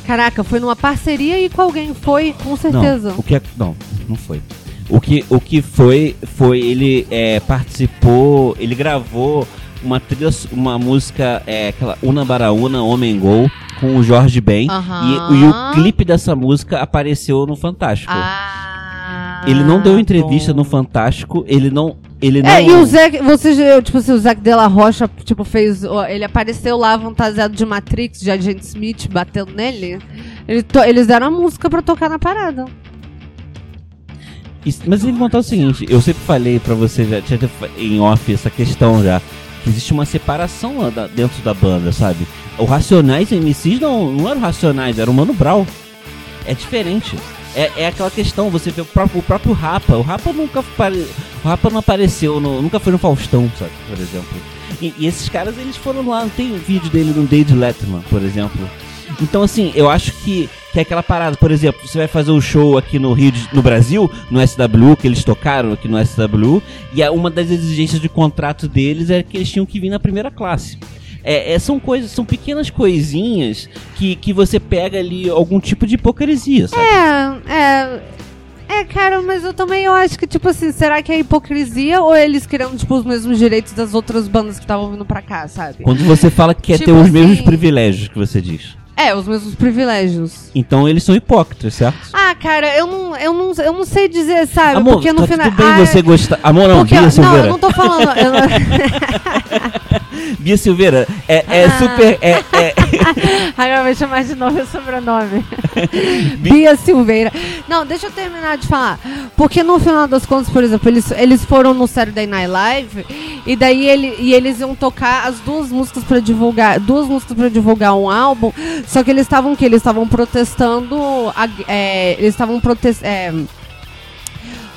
Caraca, foi numa parceria e com alguém. Foi, com certeza. Não, o que é, não, não foi. O que, o que foi, foi ele é, participou, ele gravou uma trilha, uma música, é, aquela Una Baraúna, Homem Gol, com o Jorge Ben. Aham. E, e o clipe dessa música apareceu no Fantástico. Ah, ele não deu entrevista bom. no Fantástico, ele não. Ele não É, e o Zac, você, já- tipo assim, o Zac Della Rocha, tipo, fez, ele apareceu lá fantasiado de Matrix, de Agente Smith, batendo nele. Ele to- eles deram a música pra tocar na parada. Isso- Mas ele contar o seguinte, eu sempre falei pra você, já tinha fa- em off essa questão já, existe uma separação lá da- dentro da banda, sabe? O Racionais MCs não, não era o Racionais, era o Mano Brown. É diferente. É, é aquela questão, você vê o próprio, o próprio Rapa, o Rapa nunca o Rapa não apareceu, no- nunca foi no Faustão, sabe, por exemplo. E, e esses caras, eles foram lá, tem um vídeo dele no David Letterman, por exemplo. Então, assim, eu acho que, que é aquela parada, por exemplo, você vai fazer um show aqui no Rio, de- no Brasil, no SW, que eles tocaram aqui no SW, e uma das exigências de contrato deles é que eles tinham que vir na primeira classe. É, é, são coisas, são pequenas coisinhas que, que você pega ali algum tipo de hipocrisia, sabe? É, é. É, cara, mas eu também eu acho que, tipo assim, será que é hipocrisia ou eles querendo, tipo, os mesmos direitos das outras bandas que estavam vindo pra cá, sabe? Quando você fala que quer Tipo ter os assim- mesmos privilégios que você diz. É, os mesmos privilégios. Então eles são hipócritas, certo? Ah, cara, eu não, eu não, eu não sei dizer, sabe? Amor, porque no tá final. tudo bem Ah, você gostar. Amor, não, porque, Bia não, Silveira. eu não tô falando. não- Bia Silveira, é, é Ah. super. É, é, Agora vai chamar de novo o sobrenome. Bia Silveira. Não, deixa eu terminar de falar. Porque no final das contas, por exemplo, eles, eles foram no Saturday Night Live e daí ele, e eles iam tocar as duas músicas pra divulgar, duas músicas para divulgar um álbum. Só que eles estavam que eles estavam protestando, a- é, eles estavam protestando.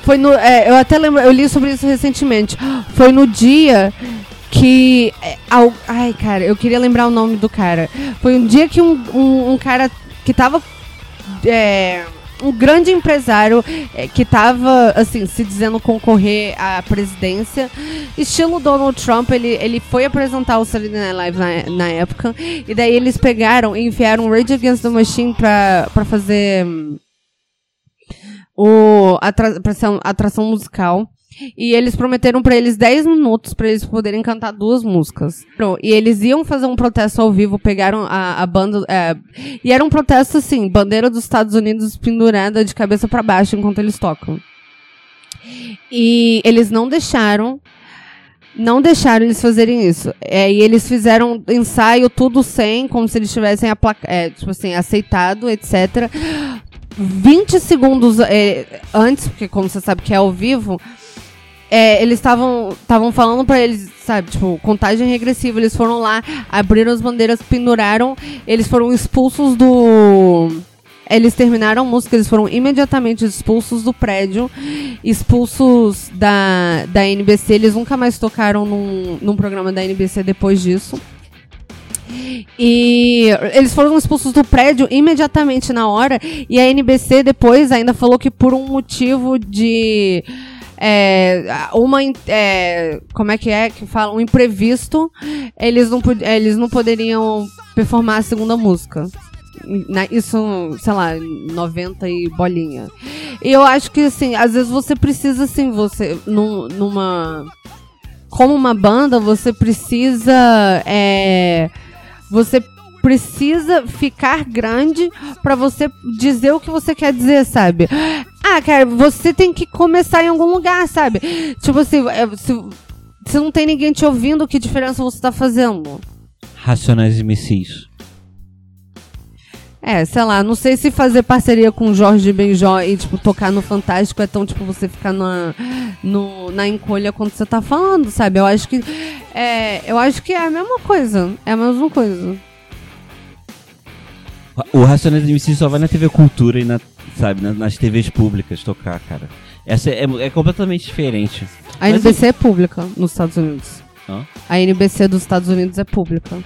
foi no, é, eu até lembro, eu li sobre isso recentemente. Foi no dia que. é, al- ai, cara, eu queria lembrar o nome do cara. Foi um dia que um, um, um cara que tava. é, um grande empresário é, que tava, assim, se dizendo concorrer à presidência. Estilo Donald Trump, ele, ele foi apresentar o Saturday Night Live na, na época. E daí eles pegaram e enfiaram Rage Against the Machine pra, pra fazer. hum, O, uma atração musical. E eles prometeram pra eles 10 minutos pra eles poderem cantar duas músicas. E eles iam fazer um protesto ao vivo, pegaram a, a banda. é, e era um protesto assim, bandeira dos Estados Unidos pendurada de cabeça pra baixo enquanto eles tocam. E eles não deixaram. Não deixaram eles fazerem isso. É, e eles fizeram ensaio tudo sem, como se eles tivessem é, tipo assim, aceitado, etc. 20 segundos é, antes, porque como você sabe que é ao vivo, é, eles estavam estavam falando pra eles, sabe, tipo, contagem regressiva. Eles foram lá, abriram as bandeiras, penduraram, eles foram expulsos do. Eles terminaram a música, eles foram imediatamente expulsos do prédio, expulsos da, da NBC. Eles nunca mais tocaram num, num programa da NBC depois disso. E eles foram expulsos do prédio imediatamente na hora. E a NBC depois ainda falou que por um motivo de. É, uma. é, como é que é que fala? Um imprevisto. Eles não, eles não poderiam performar a segunda música. Na- isso, sei lá, 90 e bolinha. E eu acho que, assim, às vezes você precisa, assim, você. Num, numa como uma banda, você precisa. É, você precisa ficar grande pra você dizer o que você quer dizer, sabe? Ah, cara, você tem que começar em algum lugar, sabe? Tipo assim, é, se, se não tem ninguém te ouvindo, que diferença você tá fazendo? Racionais MCs. É, sei lá, não sei se fazer parceria com o Jorge Benjó e, tipo, tocar no Fantástico é tão, tipo, você ficar na, no, na encolha quando você tá falando, sabe? Eu acho que. É, eu acho que é a mesma coisa. É a mesma coisa. O Racionais MCs só vai na TV Cultura e na, sabe, na- nas TVs públicas tocar, cara. Essa é, é completamente diferente. A Mas, NBC é pública nos Estados Unidos. Hã? A NBC dos Estados Unidos é pública.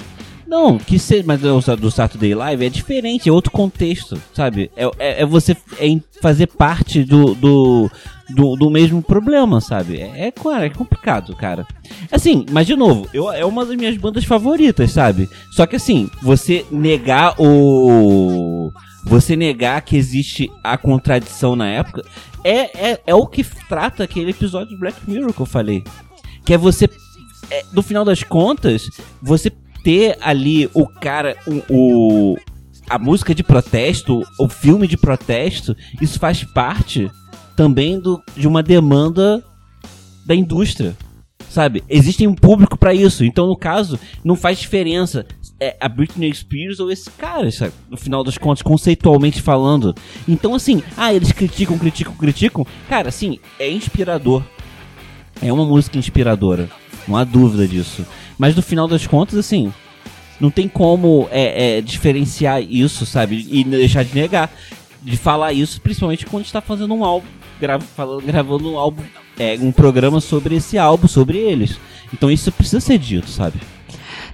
Não, que seja, mas do Saturday Live é diferente, é outro contexto, sabe? É, é, é você é fazer parte do, do, do, do mesmo problema, sabe? É, é, claro, é complicado, cara. Assim, mas de novo, eu, é uma das minhas bandas favoritas, sabe? Só que assim, você negar o. Você negar que existe a contradição na época é, é, é o que trata aquele episódio de Black Mirror que eu falei. Que é você é, no final das contas, você ter ali o cara, o, o- a música de protesto, o filme de protesto, isso faz parte também do, de uma demanda da indústria. Sabe? Existe um público pra isso. Então, no caso, não faz diferença é a Britney Spears ou esse cara, sabe? No final das contas, conceitualmente falando. Então, assim, ah, eles criticam, criticam, criticam. Cara, assim, é inspirador. É uma música inspiradora. Não há dúvida disso. Mas no final das contas, assim, não tem como é, é, diferenciar isso, sabe? E deixar de negar. De falar isso, principalmente quando está fazendo um álbum, falando, gravando um álbum, é, um programa sobre esse álbum, sobre eles. Então isso precisa ser dito, sabe?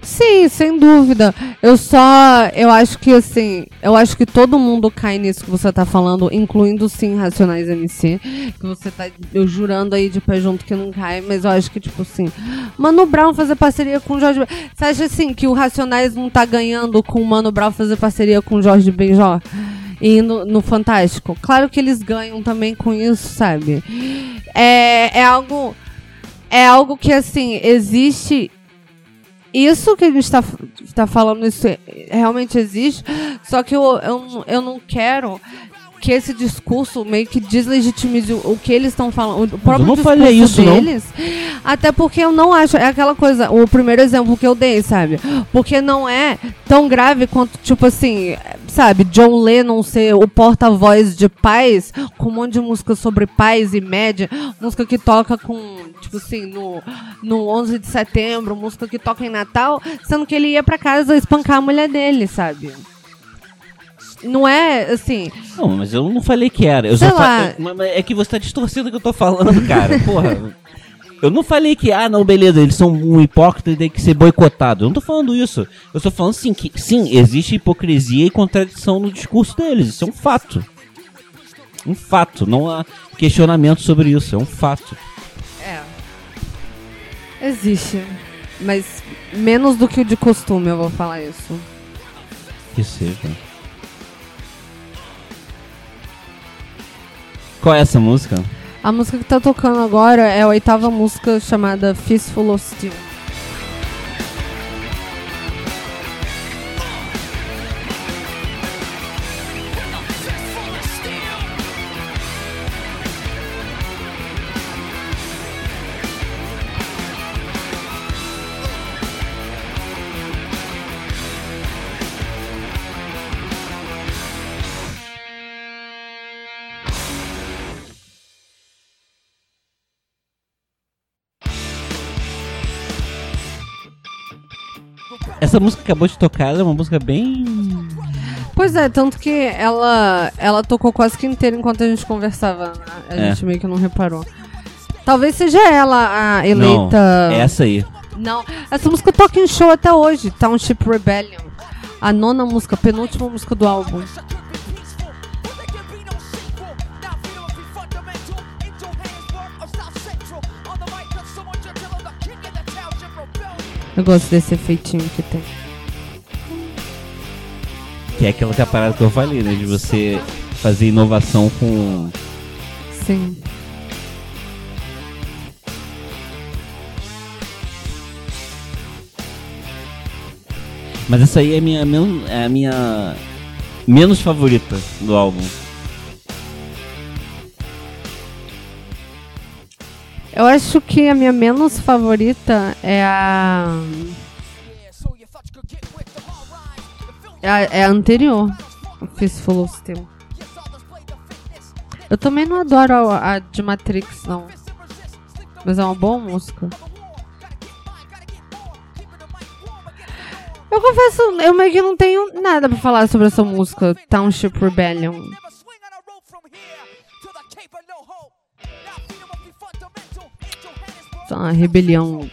Sim, sem dúvida. Eu só. Eu acho que assim. Eu acho que todo mundo cai nisso que você tá falando, incluindo sim Racionais MC. Que você tá eu jurando aí de pé junto que não cai, mas eu acho que, tipo assim. Mano Brown fazer parceria com o Jorge. Ben- Você acha assim que o Racionais não tá ganhando com o Mano Brown fazer parceria com o Jorge Benjó? E no, no Fantástico? Claro que eles ganham também com isso, sabe? É, é algo. É algo que, assim, existe isso que a gente tá, tá falando, isso é- realmente existe, só que eu, eu, eu não quero que esse discurso meio que deslegitimize o, que eles estão falando, o próprio não discurso falei isso, não. deles. Até porque eu não acho, é aquela coisa, o primeiro exemplo que eu dei, sabe? Porque não é tão grave quanto, tipo assim, sabe, John Lennon ser o porta-voz de paz, com um monte de música sobre paz e média, música que toca com, tipo assim, no, no 11 de setembro, música que toca em Natal, sendo que ele ia pra casa espancar a mulher dele, sabe? Não é, assim, Não, mas eu não falei que era. Eu Sei só lá. mas é que você tá distorcendo o que eu tô falando, cara. Porra. Eu não falei que, ah, não, beleza, eles são um hipócrita e tem que ser boicotado. Eu não tô falando isso. Eu tô falando sim que, sim, existe hipocrisia e contradição no discurso deles. Isso é um fato. Um fato. Não há questionamento sobre isso. É um fato. É. Existe. Mas menos do que o de costume, eu vou falar isso. Que seja. Qual é essa música? A música que tá tocando agora é a oitava música chamada Fistful of Steel. Essa música que acabou de tocar ela é uma música bem. Pois é, tanto que ela, ela tocou quase que inteira enquanto a gente conversava. né? A É. gente meio que não reparou. Talvez seja ela a eleita. É essa aí. Não, essa música toca em show até hoje, Township Rebellion. A nona música, penúltima música do álbum. Eu gosto desse efeitinho que tem. Que é aquela que é a parada que eu falei, né? De você fazer inovação com. Sim. Mas essa aí é a minha, é a minha menos favorita do álbum. Eu acho que a minha menos favorita é a. É a, é a anterior. Fistful of Steel. Eu também não adoro a, a de Matrix, não. Mas é uma boa música. Eu confesso, eu meio que não tenho nada pra falar sobre essa música, Township Rebellion. Uma rebelião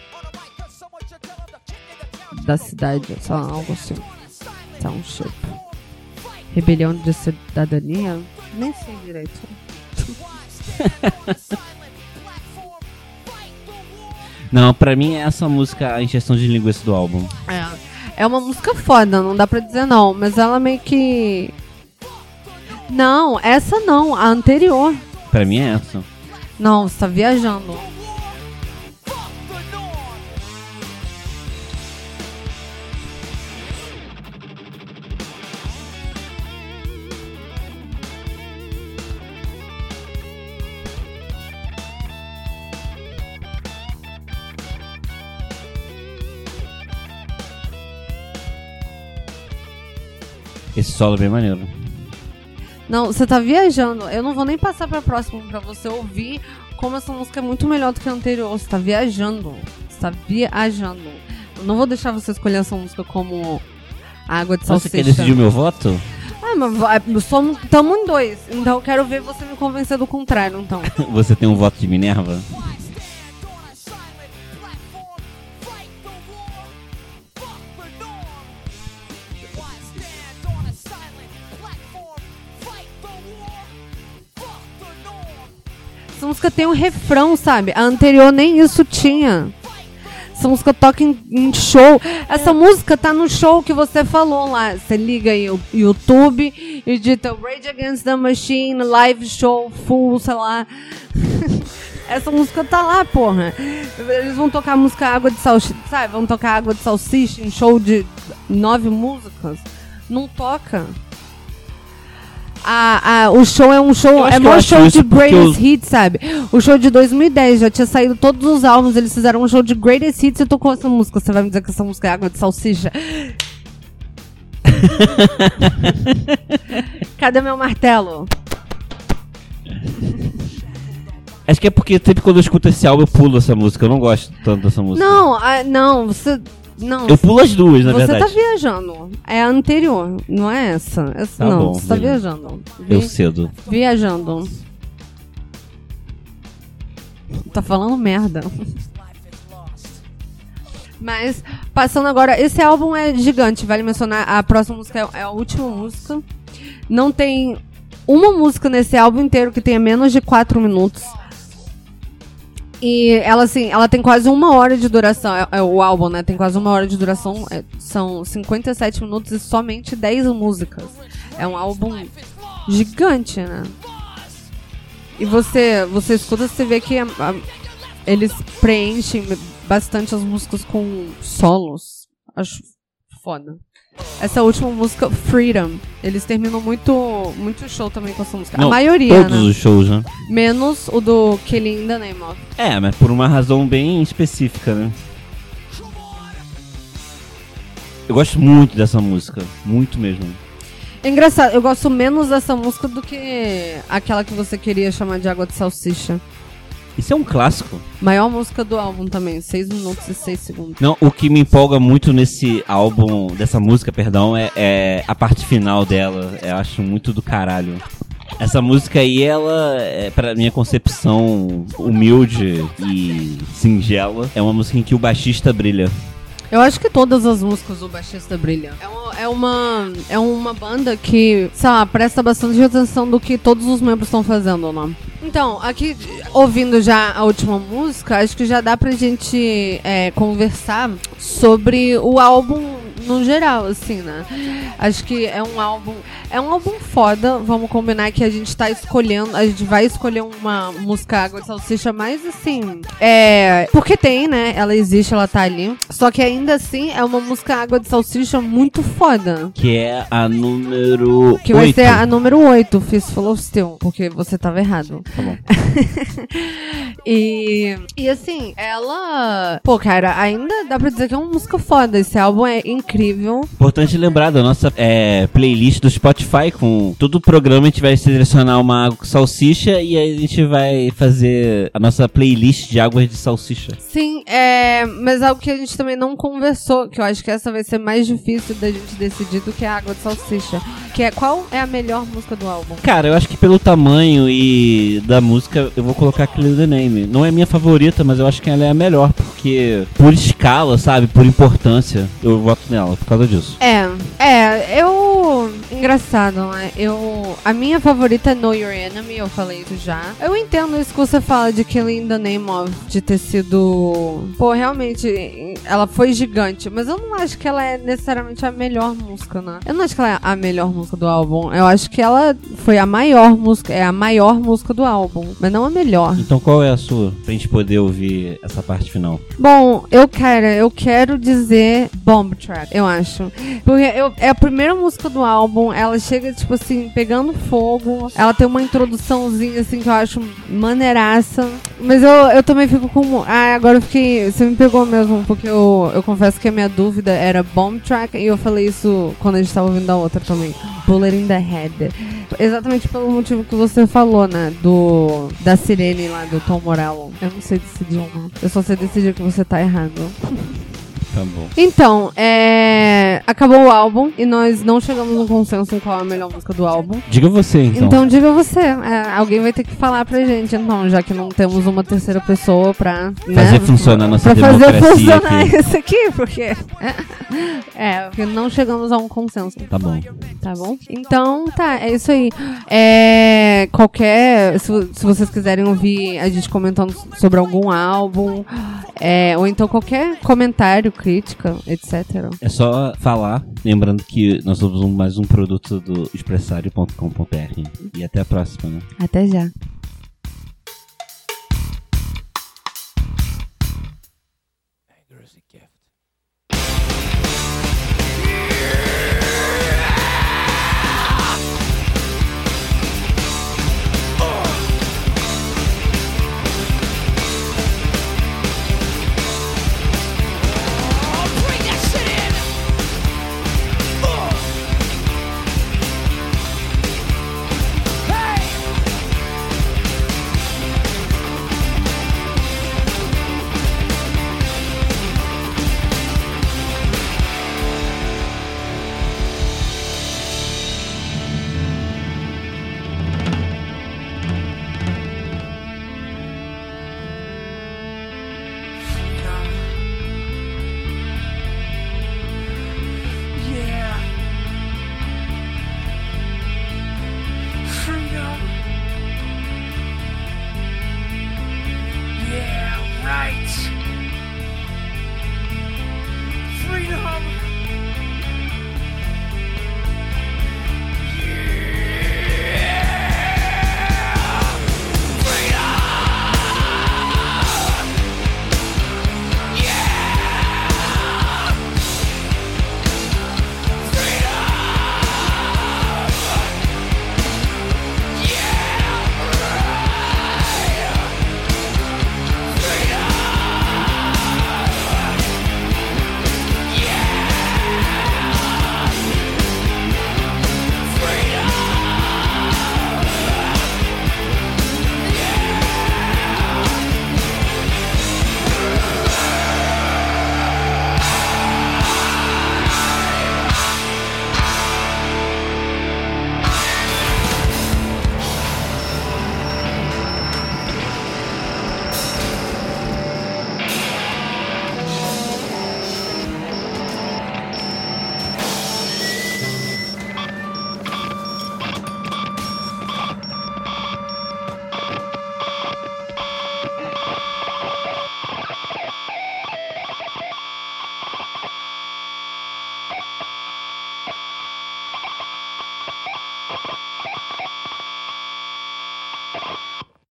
da cidade, só algo assim. Township. Rebelião de cidadania? Nem sei direito. Não, pra mim é essa música a injeção de linguiça do álbum. É. É uma música foda, não dá pra dizer não, mas ela meio que. Não, essa não, a anterior. Pra mim é essa. Não, você tá viajando. Esse solo é bem maneiro. Não, você tá viajando. Eu não vou nem passar pra próxima pra você ouvir como essa música é muito melhor do que a anterior. Você tá viajando. Você tá viajando. Eu não vou deixar você escolher essa música como água de Você salsicha. quer decidir o meu voto? Ah, mas somos, tamo em dois. Então eu quero ver você me convencer do contrário, então. Você tem um voto de Minerva? Música tem um refrão, sabe? A anterior nem isso tinha. Essa música toca em, em show. Essa música tá no show que você falou lá. Você liga aí o YouTube e digita Rage Against the Machine, live show, full, sei lá. Essa música tá lá, porra. Eles vão tocar música Água de Salsicha, sabe? Vão tocar Água de Salsicha em show de nove músicas. Não toca. A, a- o show é um show, é acho show de greatest eu- hits, sabe? O show de 2010 já tinha saído todos os álbuns, eles fizeram um show de greatest hits e tocou essa música. Você vai me dizer que essa música é água de salsicha? Cadê meu martelo? Acho que é porque sempre quando eu escuto esse álbum eu pulo essa música. Eu não gosto tanto dessa música. Não, ah, não, você. Não. Eu pulo as duas, na você verdade. tá viajando. É a anterior, não é essa. essa Tá não, bom, você tá beleza. viajando. Eu Vi- cedo. Viajando. Tá falando merda. Mas, passando agora, esse álbum é gigante, vale mencionar. A próxima música é, é a última música. Não tem uma música nesse álbum inteiro que tenha menos de 4 minutos. E ela, assim, ela tem quase uma hora de duração. É, é o álbum, né? Tem quase uma hora de duração. é, são 57 minutos e somente 10 músicas. É um álbum gigante, né? E você, você escuta, você vê que a- a- eles preenchem bastante as músicas com solos. Acho foda. Essa última música, Freedom, eles terminam muito, muito show também com essa música. Não, a maioria, Todos né? os shows, né? Menos o do Killing in the Name of. É, mas por uma razão bem específica, né? Eu gosto muito dessa música. Muito mesmo. É engraçado, eu gosto menos dessa música do que aquela que você queria chamar de Água de Salsicha. Isso é um clássico. Maior música do álbum também, 6 minutos e 6 segundos. Não, o que me empolga muito nesse álbum, dessa música, perdão, é, é a parte final dela. Eu acho muito do caralho. Essa música aí, ela, é, pra minha concepção humilde e singela, é uma música em que o baixista brilha. Eu acho que todas as músicas do baixista brilham. É uma, é uma, é uma banda que, sei lá, presta bastante atenção do que todos os membros estão fazendo, né? Então, aqui, ouvindo já a última música, acho que já dá pra gente é, conversar sobre o álbum no geral, assim, né? Acho que é um álbum. É um álbum foda. Vamos combinar que a gente tá escolhendo. A gente vai escolher uma música Água de Salsicha mais assim. É. Porque tem, né? Ela existe, ela tá ali. Só que ainda assim é uma música Água de Salsicha muito foda. Que é a número Que vai 8. ser a número 8, Fistful of Steel, porque você tava errado. Tá bom. e, e assim, ela. Pô, cara, ainda dá pra dizer que é uma música foda. Esse álbum é incrível. Importante lembrar da nossa é, playlist do Spotify com todo o programa a gente vai selecionar uma água com salsicha e aí a gente vai fazer a nossa playlist de águas de salsicha. Sim, é. Mas algo que a gente também não conversou, que eu acho que essa vai ser mais difícil da gente decidir do que a água de salsicha. Que é qual é a melhor música do álbum? Cara, eu acho que pelo tamanho e da música eu vou colocar Kill the Name. Não é minha favorita, mas eu acho que ela é a melhor porque por escala, sabe, por importância, eu voto nela por causa disso. É, é, eu. Engraçado, né? Eu. A minha favorita é Know Your Enemy, eu falei isso já. Eu entendo isso que você fala de Killing the Name of, de ter sido. Pô, realmente, ela foi gigante, mas eu não acho que ela é necessariamente a melhor música, né? Eu não acho que ela é a melhor música do álbum. Eu acho que ela foi a maior música, é a maior música do álbum, mas não a melhor. Então qual é a sua? Pra gente poder ouvir essa parte final. Bom, eu, cara, eu quero dizer Bomb Track, eu acho. Porque eu, é a primeira música do álbum, ela chega, tipo assim, pegando fogo. Ela tem uma introduçãozinha, assim, que eu acho maneiraça. Mas eu, eu também fico com. Ah, agora eu fiquei. Você me pegou mesmo, porque eu, eu confesso que a minha dúvida era Bomb Track, e eu falei isso quando a gente tava ouvindo a outra também. Bullet in the Head. Exatamente pelo motivo que você falou, né? Do. Da sirene lá, do Tom Morello. Eu não sei decidir uma. Eu só sei decidir que você tá errado. Tá bom. Então, é. Acabou o álbum e nós não chegamos num consenso em qual é a melhor música do álbum. Diga você então. Então, diga você. É, alguém vai ter que falar pra gente, então, já que não temos uma terceira pessoa pra. Fazer né, funcionar a nossa pra fazer funcionar aqui. isso aqui, porque. é, porque não chegamos a um consenso. Tá bom. Tá bom? Então, tá, é isso aí. É, qualquer. Se, se vocês quiserem ouvir a gente comentando sobre algum álbum, é, ou então qualquer comentário, crítica, etc. É só falar, lembrando que nós somos mais um produto do expressário.com.br. E até a próxima, né? Até já.